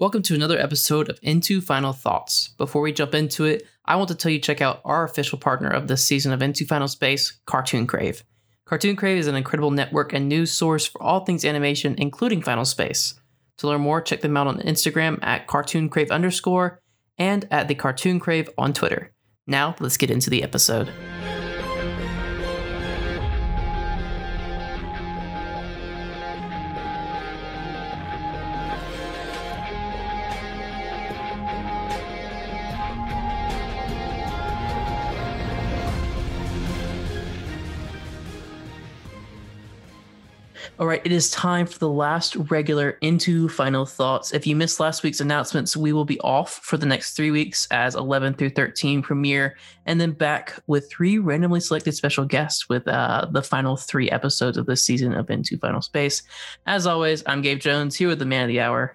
Welcome to another episode of Into Final Thoughts. Before we jump into it, I want to tell you check out our official partner of this season of Into Final Space, Cartoon Crave. Cartoon Crave is an incredible network and news source for all things animation, including Final Space. To learn more, check them out on Instagram at Cartoon Crave underscore and at the Cartoon Crave on Twitter. Now, let's get into the episode. All right, it is time for the last regular into final thoughts. If you missed last week's announcements, we will be off for the next three weeks as 11 through 13 premiere, and then back with three randomly selected special guests with uh, the final three episodes of this season of Into Final Space. As always, I'm Gabe Jones here with the man of the hour.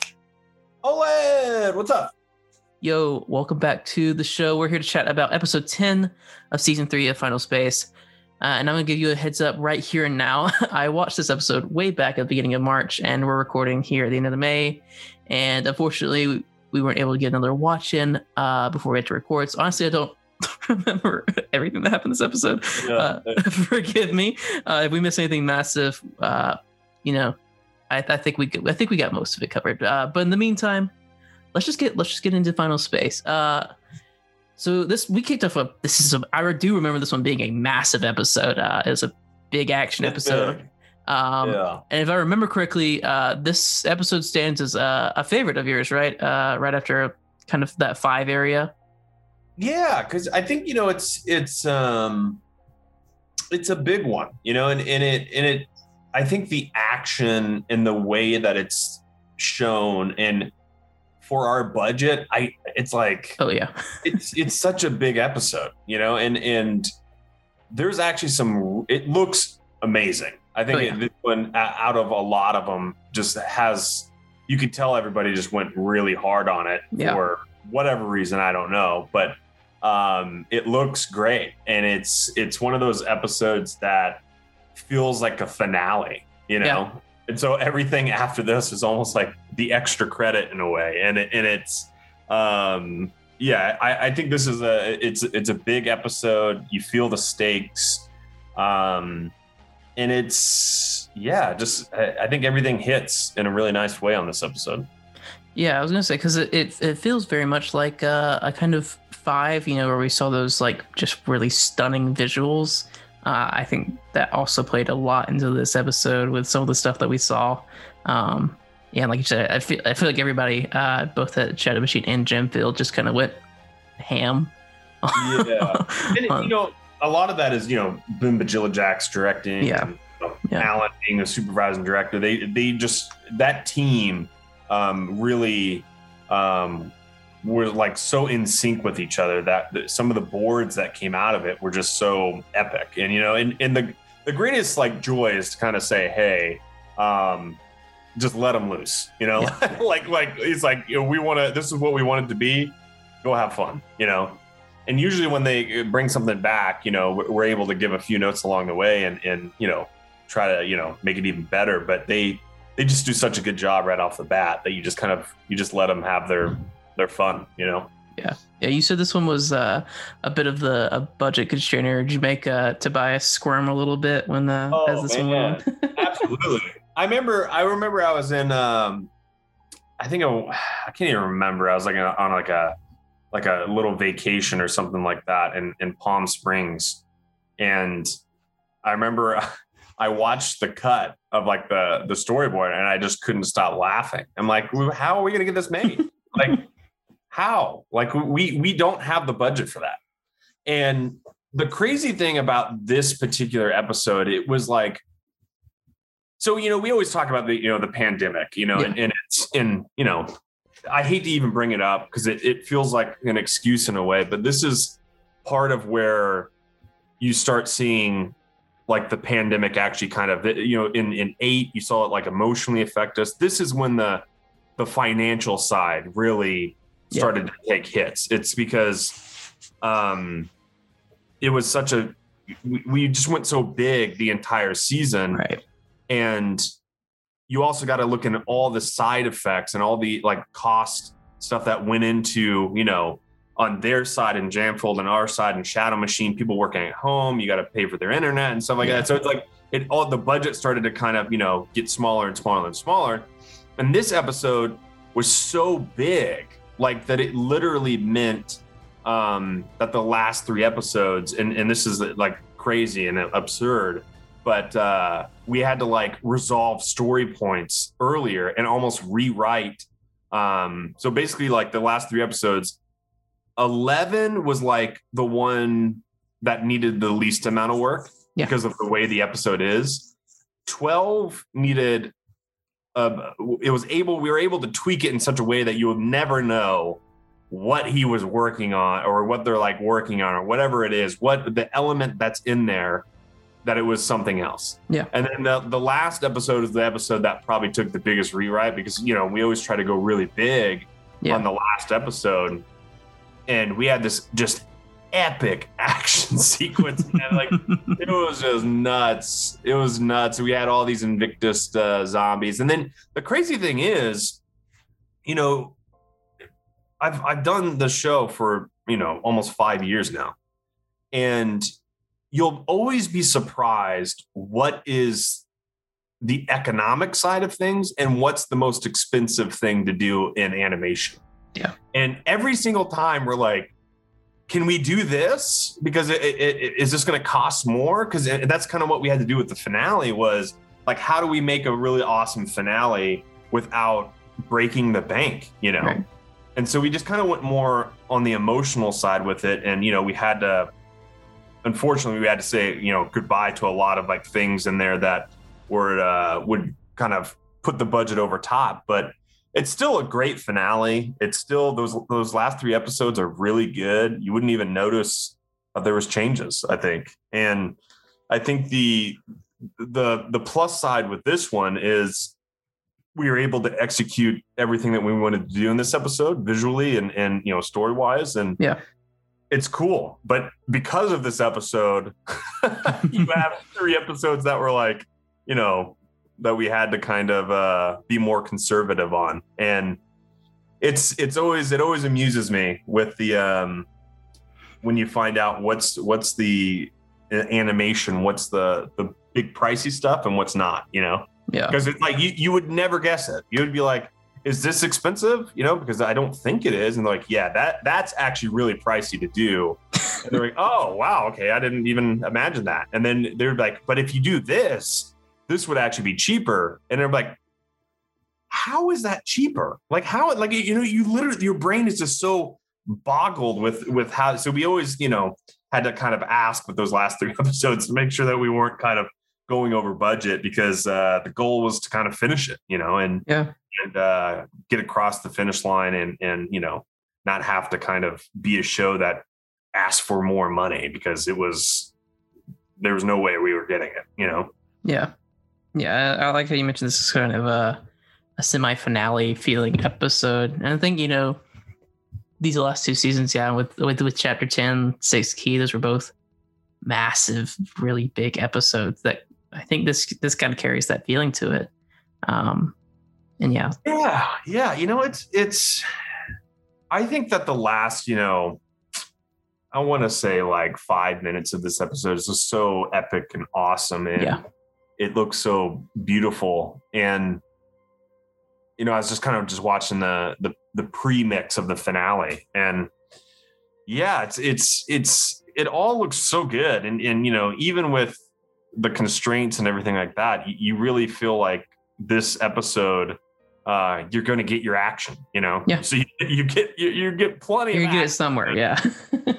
Olan, what's up? Yo, welcome back to the show. We're here to chat about episode 10 of season three of Final Space. Uh, and I'm going to give you a heads up right here and now. I watched this episode way back at the beginning of March, and we're recording here at the end of the May. And unfortunately, we, we weren't able to get another watch in uh, before we had to record. So honestly, I don't remember everything that happened this episode. Yeah, Uh, forgive me uh, if we miss anything massive. Uh, you know, I, I think we I think we got most of it covered. Uh, but in the meantime, let's just get let's just get into Final Space. Uh, so this we kicked off a this is a I do remember this one being a massive episode. Uh, it was a big action It's episode. big. Um, yeah. And if I remember correctly, uh, this episode stands as a, a favorite of yours, right? Uh, right after kind of that five area. Yeah, because I think you know it's it's um it's a big one, you know, and, and it and it I think the action and the way that it's shown and for our budget, I it's like Oh yeah, it's it's such a big episode, you know, and and there's actually some. It looks amazing. I think Oh, yeah. it, this one out of a lot of them just has. You could tell everybody just went really hard on it Yeah. for whatever reason I don't know, but um, it looks great, and it's it's one of those episodes that feels like a finale, you know. And so everything after this is almost like the extra credit in a way, and it, and it's um yeah I, I think this is a it's it's a big episode you feel the stakes um and it's yeah just I, I think everything hits in a really nice way on this episode yeah. I was gonna say because it, it it feels very much like uh, a kind of five, you know, where we saw those like just really stunning visuals. Uh, I think that also played a lot into this episode with some of the stuff that we saw. Um, yeah, like you said, I feel I feel like everybody, uh, both at Shadow Machine and Jam Filled, just kind of went ham. Yeah. and you know a lot of that is you know boom bajilla jack's directing Yeah. and, you know, Yeah. alan being a supervising director they they just that team um really um were like so in sync with each other that some of the boards that came out of it were just so epic. And you know and, and the the greatest like joy is to kind of say hey um just let them loose you know? Like like it's like you know, we want to this is what we want it to be. Go have fun you know? And usually when they bring something back you know we're able to give a few notes along the way and and you know try to you know make it even better. But they they just do such a good job right off the bat that you just kind of you just let them have their their fun you know? Yeah, Yeah, you said this one was uh, a bit of the a budget constrainer. Did you make uh, Tobias squirm a little bit when the Oh, as this one went on? absolutely. I remember i remember i was in um i think I, I can't even remember. I was like on like a like a little vacation or something like that in in palm springs. And i remember i watched the cut of like the the storyboard and i just couldn't stop laughing. I'm like how are we gonna get this made? Like how? Like we we don't have the budget for that. And the crazy thing about this particular episode it was like so you know we always talk about the you know the pandemic you know Yeah. and, and it's and you know i hate to even bring it up because it, it feels like an excuse in a way but this is part of where you start seeing like the pandemic actually kind of you know in in eight you saw it like emotionally affect us. This is when the the financial side really Yeah. started to take hits it's because um it was such a we, we just went so big the entire season Right. and you also got to look into all the side effects and all the like cost stuff that went into, you know, on their side in Jam Filled and our side in Shadow Machine, people working at home, you got to pay for their internet and stuff like Yeah. that. So it's like it all the budget started to kind of, you know, get smaller and smaller and smaller. And this episode was so big, like that it literally meant um that the last three episodes, and, and this is like crazy and absurd, but uh we had to like resolve story points earlier and almost rewrite um so basically like the last three episodes 11 was like the one that needed the least amount of work Yeah. because of the way the episode is 12 needed uh, it was able we were able to tweak it in such a way that you would never know what he was working on or what they're like working on or whatever it is what the element that's in there that it was something else Yeah. and then the, the last episode is the episode that probably took the biggest rewrite because you know we always try to go really big Yeah. on the last episode and we had this just epic action sequence and like it was just nuts. It was nuts. We had all these invictus uh, zombies. And then the crazy thing is you know i've i've done the show for you know almost 5 years now. And you'll always be surprised what is the economic side of things and what's the most expensive thing to do in animation. Yeah. and every single time we're like can we do this? Because it, it, it, is this going to cost more? Because that's kind of what we had to do with the finale was like how do we make a really awesome finale without breaking the bank you know? Right. and so we just kind of went more on the emotional side with it and you know we had to unfortunately we had to say you know goodbye to a lot of like things in there that were uh, would kind of put the budget over top but it's still a great finale. It's still those those last three episodes are really good. You wouldn't even notice that there was changes i think. And i think the the the plus side with this one is we were able to execute everything that we wanted to do in this episode visually and and you know story wise and Yeah. it's cool. But because of this episode you have three episodes that were like you know that we had to kind of uh be more conservative on and it's it's always it always amuses me with the um when you find out what's what's the animation what's the the big pricey stuff and what's not you know yeah. because it's like you, you would never guess it. You would be like, "Is this expensive?" You know, because I don't think it is. And they're like, "Yeah, that that's actually really pricey to do." And they're like, "Oh, wow, okay, I didn't even imagine that." And then they're like, "But if you do this, this would actually be cheaper." And they're like, "How is that cheaper? Like how? Like you know, you literally your brain is just so boggled with with how. So we always, you know, had to kind of ask with those last three episodes to make sure that we weren't kind of going over budget because uh, the goal was to kind of finish it, you know, and Yeah. and uh, get across the finish line and and you know not have to kind of be a show that asked for more money because it was there was no way we were getting it, you know. Yeah. Yeah. I, I like how you mentioned this is kind of a, a semi finale feeling episode. And I think, you know, these last two seasons, yeah, with, with, with chapter 10, Six Key, those were both massive, really big episodes that I think this, this kind of carries that feeling to it. Um, and yeah, Yeah, yeah. You know, it's it's. I think that the last, you know, I want to say like five minutes of this episode is just so epic and awesome, and Yeah. It looks so beautiful. And you know, I was just kind of just watching the the the pre mix of the finale, and yeah, it's it's it's it all looks so good, and and you know, even with the constraints and everything like that, you, you really feel like this episode uh you're going to get your action you know Yeah. so you, you get you, you get plenty gonna get it somewhere. Yeah.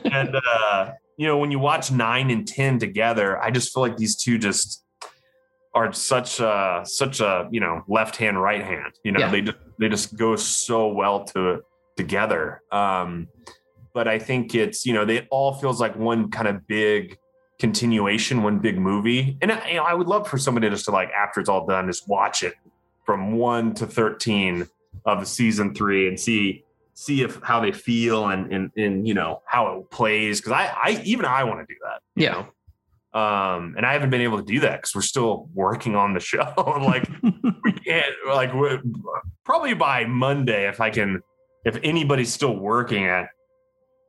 and uh you know when you watch 9 and 10 together i just feel like these two just are such uh such a you know left hand right hand you know Yeah. they just they just go so well to together um but i think it's you know they all feels like one kind of big continuation one big movie and I, you know, I would love for somebody just to like after it's all done just watch it from 1 to 13 of season 3 and see see if how they feel and and, and you know how it plays because I I even I want to do that you Yeah. know? Um and I haven't been able to do that because we're still working on the show like we can't like probably by Monday if I can if anybody's still working at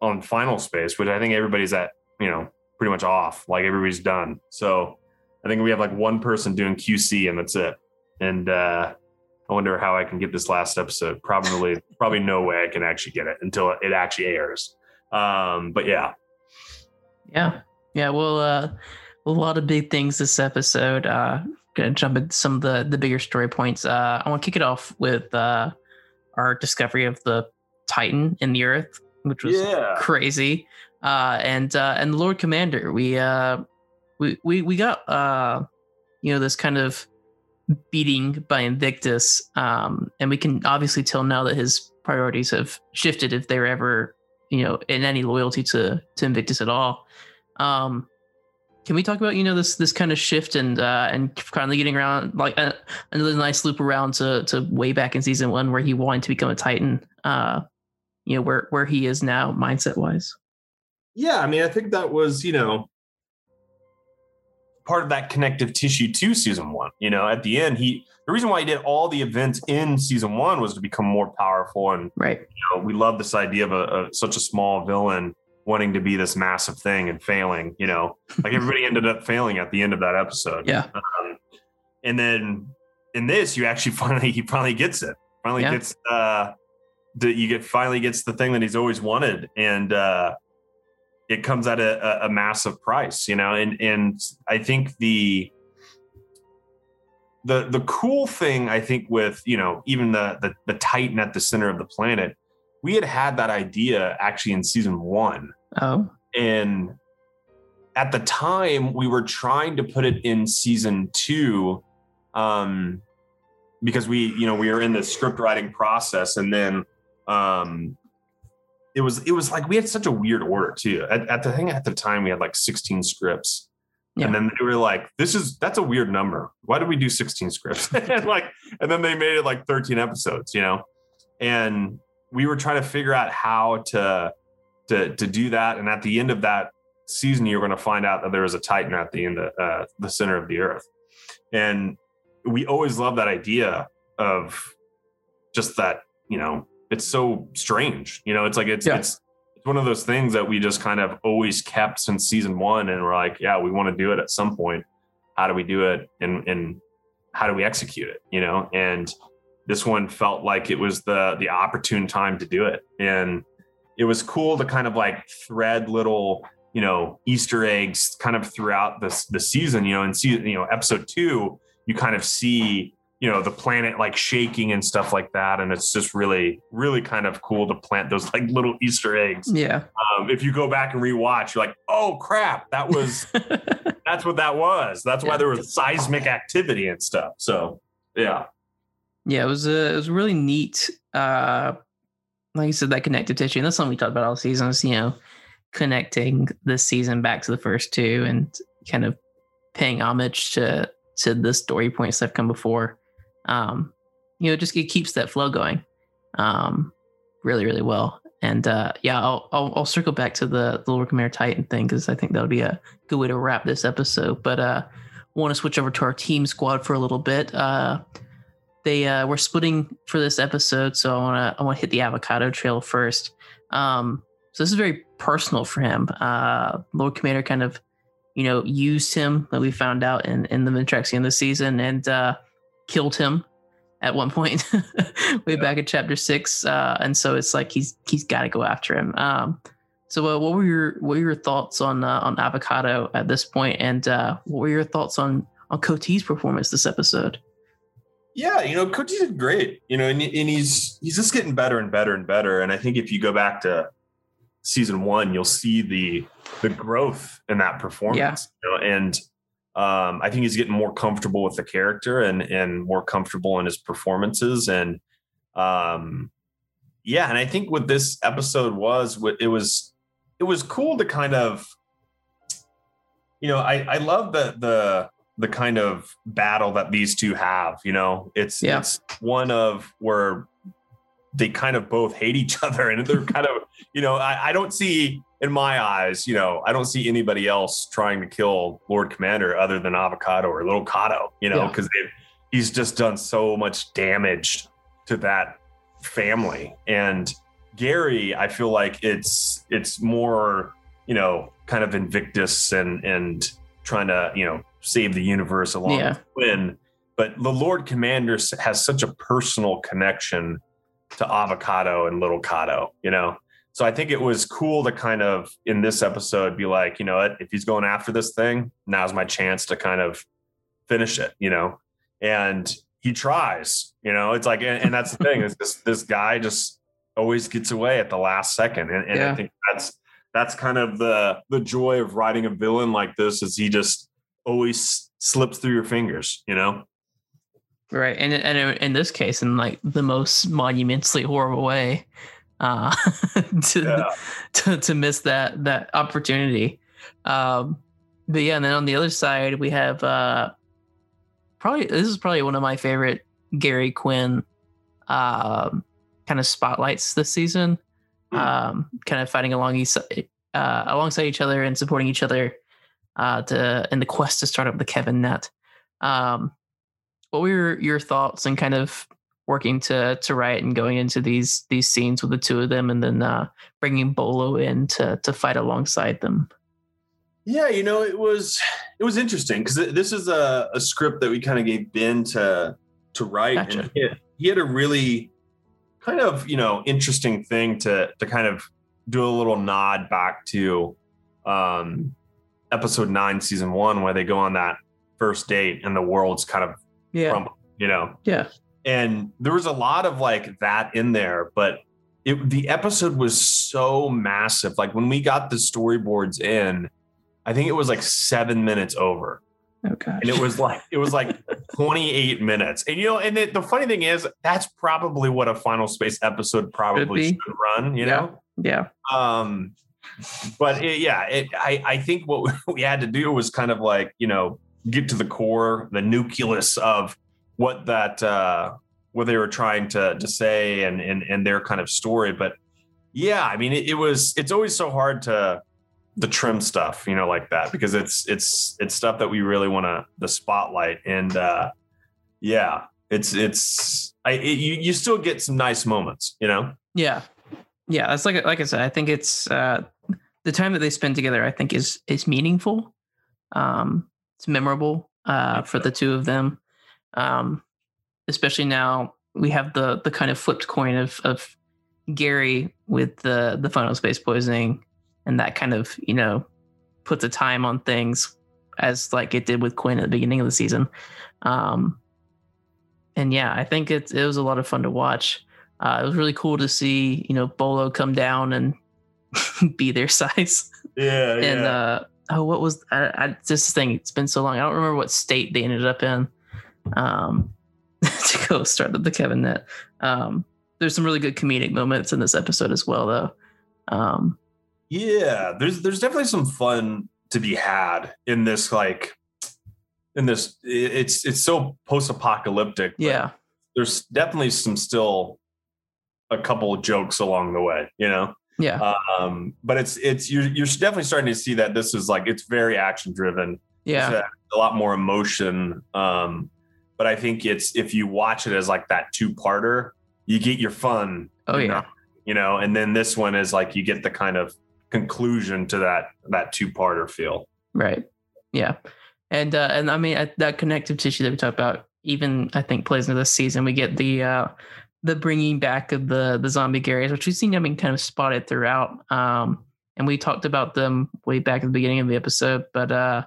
on final space, which I think everybody's at, you know, pretty much off. Like everybody's done. So I think we have like one person doing QC and that's it. And uh I wonder how I can get this last episode. Probably probably no way I can actually get it until it actually airs. Um but yeah. Yeah. Yeah, well uh a lot of big things this episode. Uh gonna jump into some of the the bigger story points. Uh I want to kick it off with uh our discovery of the Titan in the Earth, which was Yeah. crazy. Uh, and uh, and the Lord Commander, we uh, we we we got uh, you know this kind of beating by Invictus, um, and we can obviously tell now that his priorities have shifted if they were ever you know in any loyalty to to Invictus at all. Um, can we talk about you know this this kind of shift and uh, and finally getting around like uh, another nice loop around to to way back in season one where he wanted to become a Titan. Uh, you know where where he is now mindset wise. Yeah, I mean, I think that was, you know, part of that connective tissue to season one. You know, at the end, he the reason why he did all the events in season one was to become more powerful. And Right. you know, we love this idea of a, a such a small villain wanting to be this massive thing and failing. You know, like everybody ended up failing at the end of that episode. Yeah. Um, and then in this, you actually finally he finally gets it. Finally Yeah. gets uh the you get finally gets the thing that he's always wanted. And uh it comes at a, a, a massive price, you know, and and I think the the the cool thing I think with you know even the the, the Titan at the center of the planet, we had had that idea actually in season one, Oh. and at the time we were trying to put it in season two, um, because we you know we were in the script writing process, and then um it was it was like we had such a weird order too. At, at the thing at the time, we had like 16 scripts. Yeah. And then they were like, "This is that's a weird number. Why did we do 16 scripts?" and like, and then they made it like 13 episodes, you know. And we were trying to figure out how to to to do that. And at the end of that season, you're going to find out that there is a Titan at the end of uh, the center of the Earth. And we always love that idea of just that, you know, it's so strange. You know, it's like it's Yeah. it's it's one of those things that we just kind of always kept since season one, and we're like, yeah, we want to do it at some point. How do we do it, and and how do we execute it? You know, and this one felt like it was the the opportune time to do it, and it was cool to kind of like thread little you know Easter eggs kind of throughout this the season. You know, and see you know episode two, you kind of see you know the planet like shaking and stuff like that and it's just really really kind of cool to plant those like little easter eggs Yeah. um, if you go back and rewatch you're like oh crap that was that's what that was that's why Yeah. there was seismic activity and stuff so yeah yeah, it was a it was really neat. Uh, like you said, that connective tissue, and that's something we talked about all season. Is you know, connecting this season back to the first two, and kind of paying homage to to the story points that have come before. Um, you know, just it keeps that flow going, um, really, really well. And uh, yeah, I'll, I'll I'll circle back to the the Lord Commander Titan thing because I think that'll be a good way to wrap this episode. But uh, want to switch over to our team squad for a little bit. Uh, they uh, were splitting for this episode, so I want to I want to hit the Avocato trail first. Um, so this is very personal for him. Uh, Lord Commander kind of, you know, used him that we found out in in the Mintraxian this season and uh, killed him at one point way back in chapter six. Uh, and so it's like he's he's got to go after him. Um, so uh, what were your what were your thoughts on uh, on Avocato at this point, and uh, what were your thoughts on on Coty's performance this episode? Yeah you know coach did great you know and, and he's he's just getting better and better and better. And i think if you go back to season one you'll see the the growth in that performance you know, and um, I think he's getting more comfortable with the character and and more comfortable in his performances. And um, yeah, and I think what this episode was, it was, it was cool to kind of, you know, I I love the the the kind of battle that these two have. You know, it's Yeah. it's one of where they kind of both hate each other and they're kind of you know I, I don't see in my eyes you know i don't see anybody else trying to kill lord commander other than Avocato or little Cato, you know Yeah. because he's just done so much damage to that family. And Gary, I feel like it's it's more, you know, kind of Invictus and and trying to, you know, save the universe along Yeah. with Quinn. But the Lord Commander has such a personal connection to Avocato and Little Cato, you know. So I think it was cool to kind of in this episode be like, you know what, if he's going after this thing, now's my chance to kind of finish it, you know. And he tries, you know. It's like, and, and that's the thing is this this guy just always gets away at the last second, and, and Yeah. I think that's that's kind of the the joy of writing a villain like this is he just always slips through your fingers, you know. Right, and and in this case, in like the most monumentally horrible way, uh, to, Yeah. to to miss that that opportunity. Um, but yeah, and then on the other side, we have uh, probably this is probably one of my favorite Gary Quinn um, kind of spotlights this season. Hmm. Um, kind of fighting along each, uh, alongside each other and supporting each other uh, to in the quest to start up the Kevin net. Um, what were your thoughts and kind of working to to write and going into these these scenes with the two of them and then uh, bringing Bolo in to to fight alongside them? Yeah, you know, it was it was interesting because this is a, a script that we kind of gave Ben to to write, Gotcha. and he had, he had a really kind of you know interesting thing to to kind of do a little nod back to um episode nine, season one, where they go on that first date and the world's kind of Yeah, crumble, you know, yeah, and there was a lot of like that in there but it the episode was so massive. Like when we got the storyboards in i think it was like seven minutes over oh gosh, and it was like it was like 28 minutes. And you know and it, the funny thing is that's probably what a final space episode probably should run you know? Yeah, um but it, yeah it, i i think what we had to do was kind of like you know get to the core the nucleus of what that uh what they were trying to to say and and and their kind of story. But yeah i mean it, it was it's always so hard to the trim stuff you know like that because it's it's it's stuff that we really want to the spotlight and uh yeah it's it's i it, you you still get some nice moments you know yeah, yeah. That's like like I said. I think it's uh, the time that they spend together. I think is is meaningful. Um, it's memorable uh, for the two of them. Um, especially now we have the the kind of flipped coin of of Gary with the the final space poisoning, and that kind of you know puts a time on things as like it did with Quinn at the beginning of the season. Um, and yeah, I think it it was a lot of fun to watch. Uh, it was really cool to see you know Bolo come down and be their size. yeah And uh, oh, what was I, I this thing? It's been so long. I don't remember what state they ended up in. Um, to go start up the Kevin net. Um, there's some really good comedic moments in this episode as well, though. Um, Yeah, there's there's definitely some fun to be had in this like in this it's it's so post-apocalyptic. but yeah, There's definitely some still a couple of jokes along the way, you know. yeah, Um but it's it's you're you're definitely starting to see that this is like it's very action driven. yeah, There's a, a lot more emotion um but I think it's if you watch it as like that two-parter, you get your fun oh yeah, know, you know and then this one is like you get the kind of conclusion to that that two-parter feel right, yeah, and uh, and I mean I, that connective tissue that we talked about, even I think plays into this season. We get the uh, the bringing back of the the zombie Garys, which we've seen I mean kind of spotted throughout. Um, and we talked about them way back at the beginning of the episode. But uh,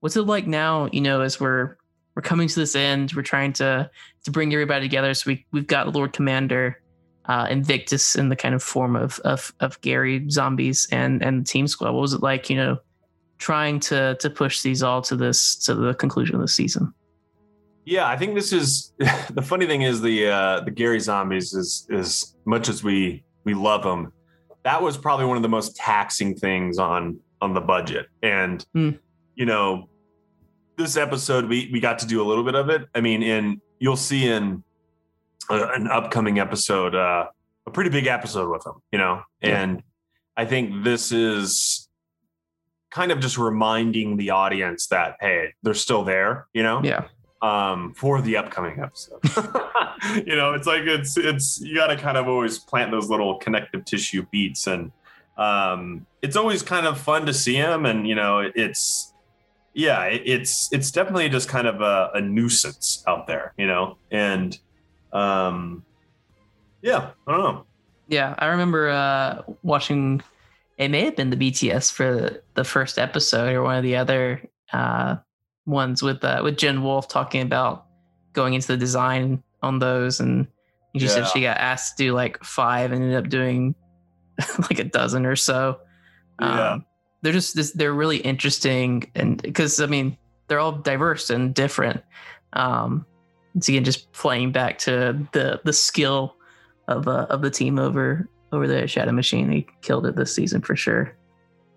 what's it like now? You know, as we're we're coming to this end, we're trying to to bring everybody together. So we we've got Lord Commander, uh, Invictus in the kind of form of of of Gary zombies and and Team Squad. What was it like? You know, trying to to push these all to this to the conclusion of the season. yeah i think this is the funny thing is the uh the gary zombies is as much as we we love them that was probably one of the most taxing things on on the budget and Hmm. you know this episode we we got to do a little bit of it i mean in you'll see in a, an upcoming episode uh a pretty big episode with them you know Yeah. and i think this is kind of just reminding the audience that hey they're still there you know Yeah. um, for the upcoming episode. you know, it's like it's it's you got to kind of always plant those little connective tissue beats, and um, it's always kind of fun to see them. And you know, it's yeah, it's it's definitely just kind of a, a nuisance out there, you know, and um, yeah, I don't know. Yeah, I remember uh, watching. It may have been the BTS for the first episode or one of the other uh, ones with uh, with Jen Wolf talking about going into the design on those, and she yeah. said she got asked to do like five, and ended up doing like a dozen or so. Yeah. Um, they're just this, they're really interesting, and because I mean they're all diverse and different. Um, again, just playing back to the the skill of uh, of the team over over the Shadow Machine. He killed it this season for sure.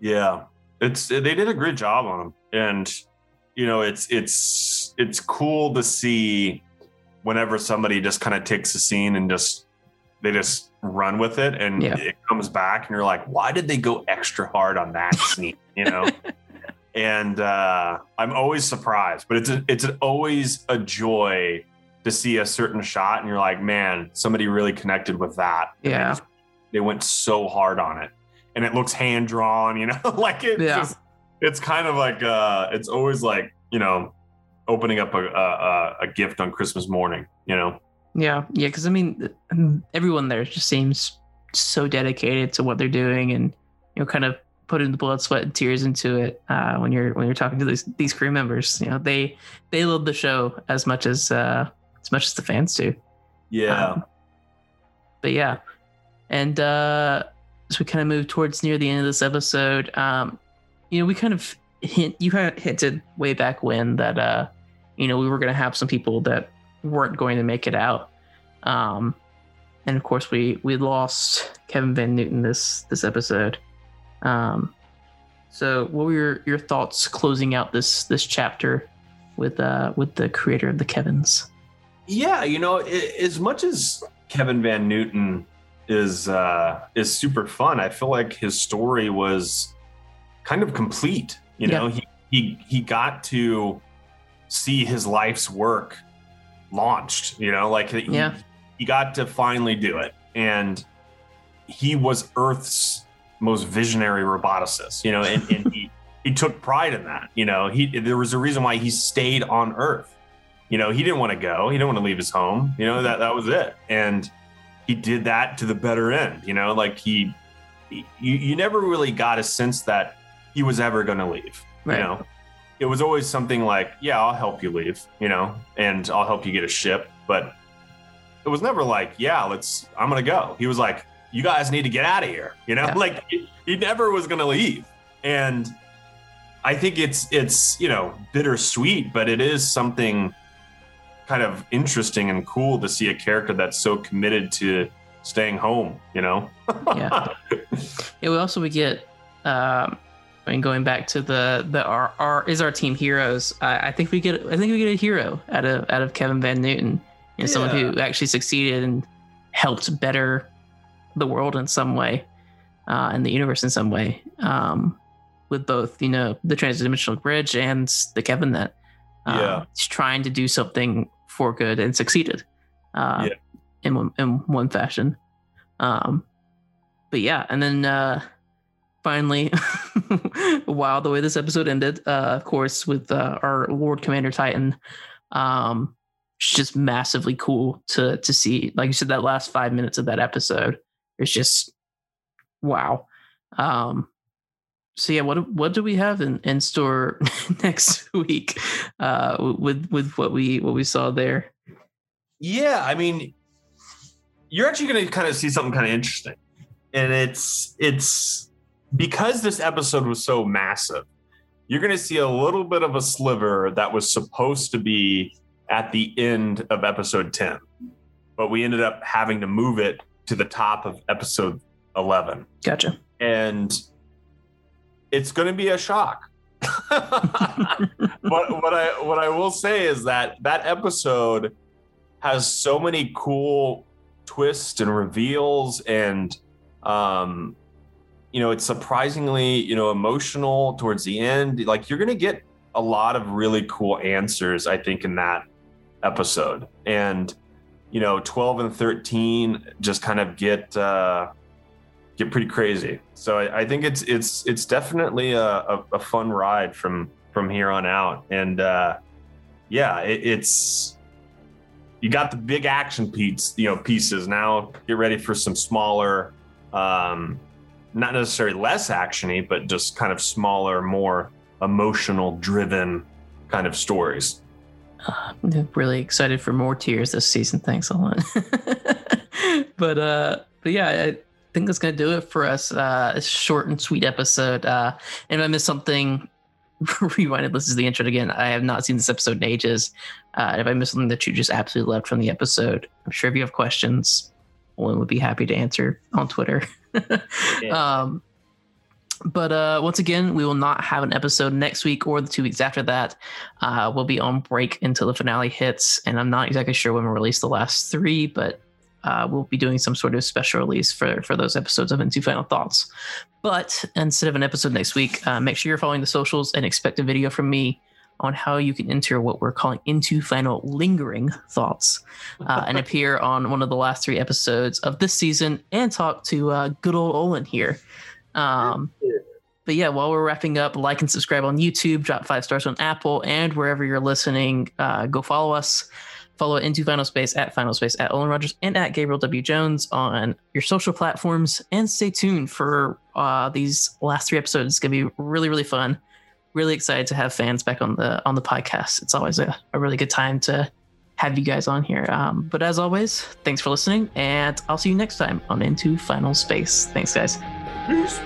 Yeah, it's they did a great job on him, and you know it's it's it's cool to see whenever somebody just kind of takes a scene and just they just run with it and yeah. it comes back and you're like why did they go extra hard on that scene you know and uh, i'm always surprised but it's a, it's always a joy to see a certain shot and you're like, man, somebody really connected with that. Yeah. They, just, they, went so hard on it. And it looks hand drawn, you know, like it yeah. just it's kind of like uh it's always like, you know, opening up a a, a gift on Christmas morning, you know. Yeah. Yeah, cuz I mean everyone there just seems so dedicated to what they're doing and you know kind of putting the blood, sweat, and tears into it uh, when you're when you're talking to these these crew members. You know, they they love the show as much as uh, as much as the fans do. Yeah. Um, but yeah, and uh, as we kind of move towards near the end of this episode, um, you know, we kind of hint you kind of hinted way back when that uh, you know we were going to have some people that weren't going to make it out. Um, and of course we we lost Kevin Van Newton this this episode. Um, so what were your, your thoughts closing out this this chapter with uh with the creator of the Kevins? Yeah, you know, it, as much as Kevin Van Newton is uh, is super fun, I feel like his story was kind of complete. You know, yeah. he he he got to see his life's work launched. You know, like he, yeah. he got to finally do it, and he was Earth's most visionary roboticist. You know, and, and he he took pride in that. You know, he there was a reason why he stayed on Earth you know, he didn't want to go. He didn't want to leave his home. You know, that that was it. And he did that to the better end. You know, like he, he you, you never really got a sense that he was ever going to leave. Right. You know, it was always something like, yeah, I'll help you leave. You know, and I'll help you get a ship. But it was never like, yeah, let's. I'm going to go. He was like, you guys need to get out of here. You know, yeah. like he, he never was going to leave. And I think it's it's you know bittersweet, but it is something kind of interesting and cool to see a character that's so committed to staying home, you know? yeah. Yeah, we also we get um I mean going back to the the our, our is our team heroes. I, I think we get I think we get a hero out of out of Kevin Van Newton. You know, yeah. someone who actually succeeded and helped better the world in some way, uh, and the universe in some way. Um, with both, you know, the transdimensional bridge and the Kevin that uh, yeah. he's trying to do something for good and succeeded uh, yeah. in one, in one fashion. Um, but yeah, and then uh, finally, wow, the way this episode ended, uh, of course, with uh, our Lord Commander Titan, um, it's just massively cool to to see. Like you said, that last five minutes of that episode is just wow. Um, so yeah, what what do we have in, in store next week uh, with with what we what we saw there? Yeah, I mean, you're actually going to kind of see something kind of interesting, and it's it's because this episode was so massive. You're going to see a little bit of a sliver that was supposed to be at the end of episode 10, but we ended up having to move it to the top of episode 11. Gotcha. And it's going to be a shock. but what I what I will say is that that episode has so many cool twists and reveals and um you know it's surprisingly you know emotional towards the end like you're going to get a lot of really cool answers i think in that episode. And you know, 12 and 13 just kind of get uh, get pretty crazy. So I, I think it's it's it's definitely a, a, a, fun ride from from here on out. And uh, yeah, it, it's you got the big action piece, you know, pieces. Now get ready for some smaller, um, not necessarily less actiony, but just kind of smaller, more emotional driven kind of stories. I'm really excited for more tears this season. Thanks a lot. but uh, but yeah, I think that's gonna do it for us. Uh, a short and sweet episode. Uh, and if I missed something, rewinded. This is the intro again. I have not seen this episode in ages. Uh, if I missed something that you just absolutely loved from the episode, I'm sure if you have questions, Owen would be happy to answer on Twitter. yeah. um, but uh, once again, we will not have an episode next week or the two weeks after that. Uh, we'll be on break until the finale hits, and I'm not exactly sure when we'll release the last three, but uh, we'll be doing some sort of special release for for those episodes of Into Final Thoughts. But instead of an episode next week, uh, make sure you're following the socials and expect a video from me on how you can enter what we're calling Into Final Lingering Thoughts uh, and appear on one of the last three episodes of this season and talk to uh, good old Olan here. Um, but yeah, while we're wrapping up, like and subscribe on YouTube, drop five stars on Apple, and wherever you're listening, uh, go follow us. Follow Into Final Space at Final Space at Olan Rogers and at Gabriel W. Jones on your social platforms. And stay tuned for uh, these last three episodes. It's gonna be really, really fun. Really excited to have fans back on the on the podcast. It's always a, a really good time to have you guys on here. Um, but as always, thanks for listening, and I'll see you next time on Into Final Space. Thanks, guys. Peace.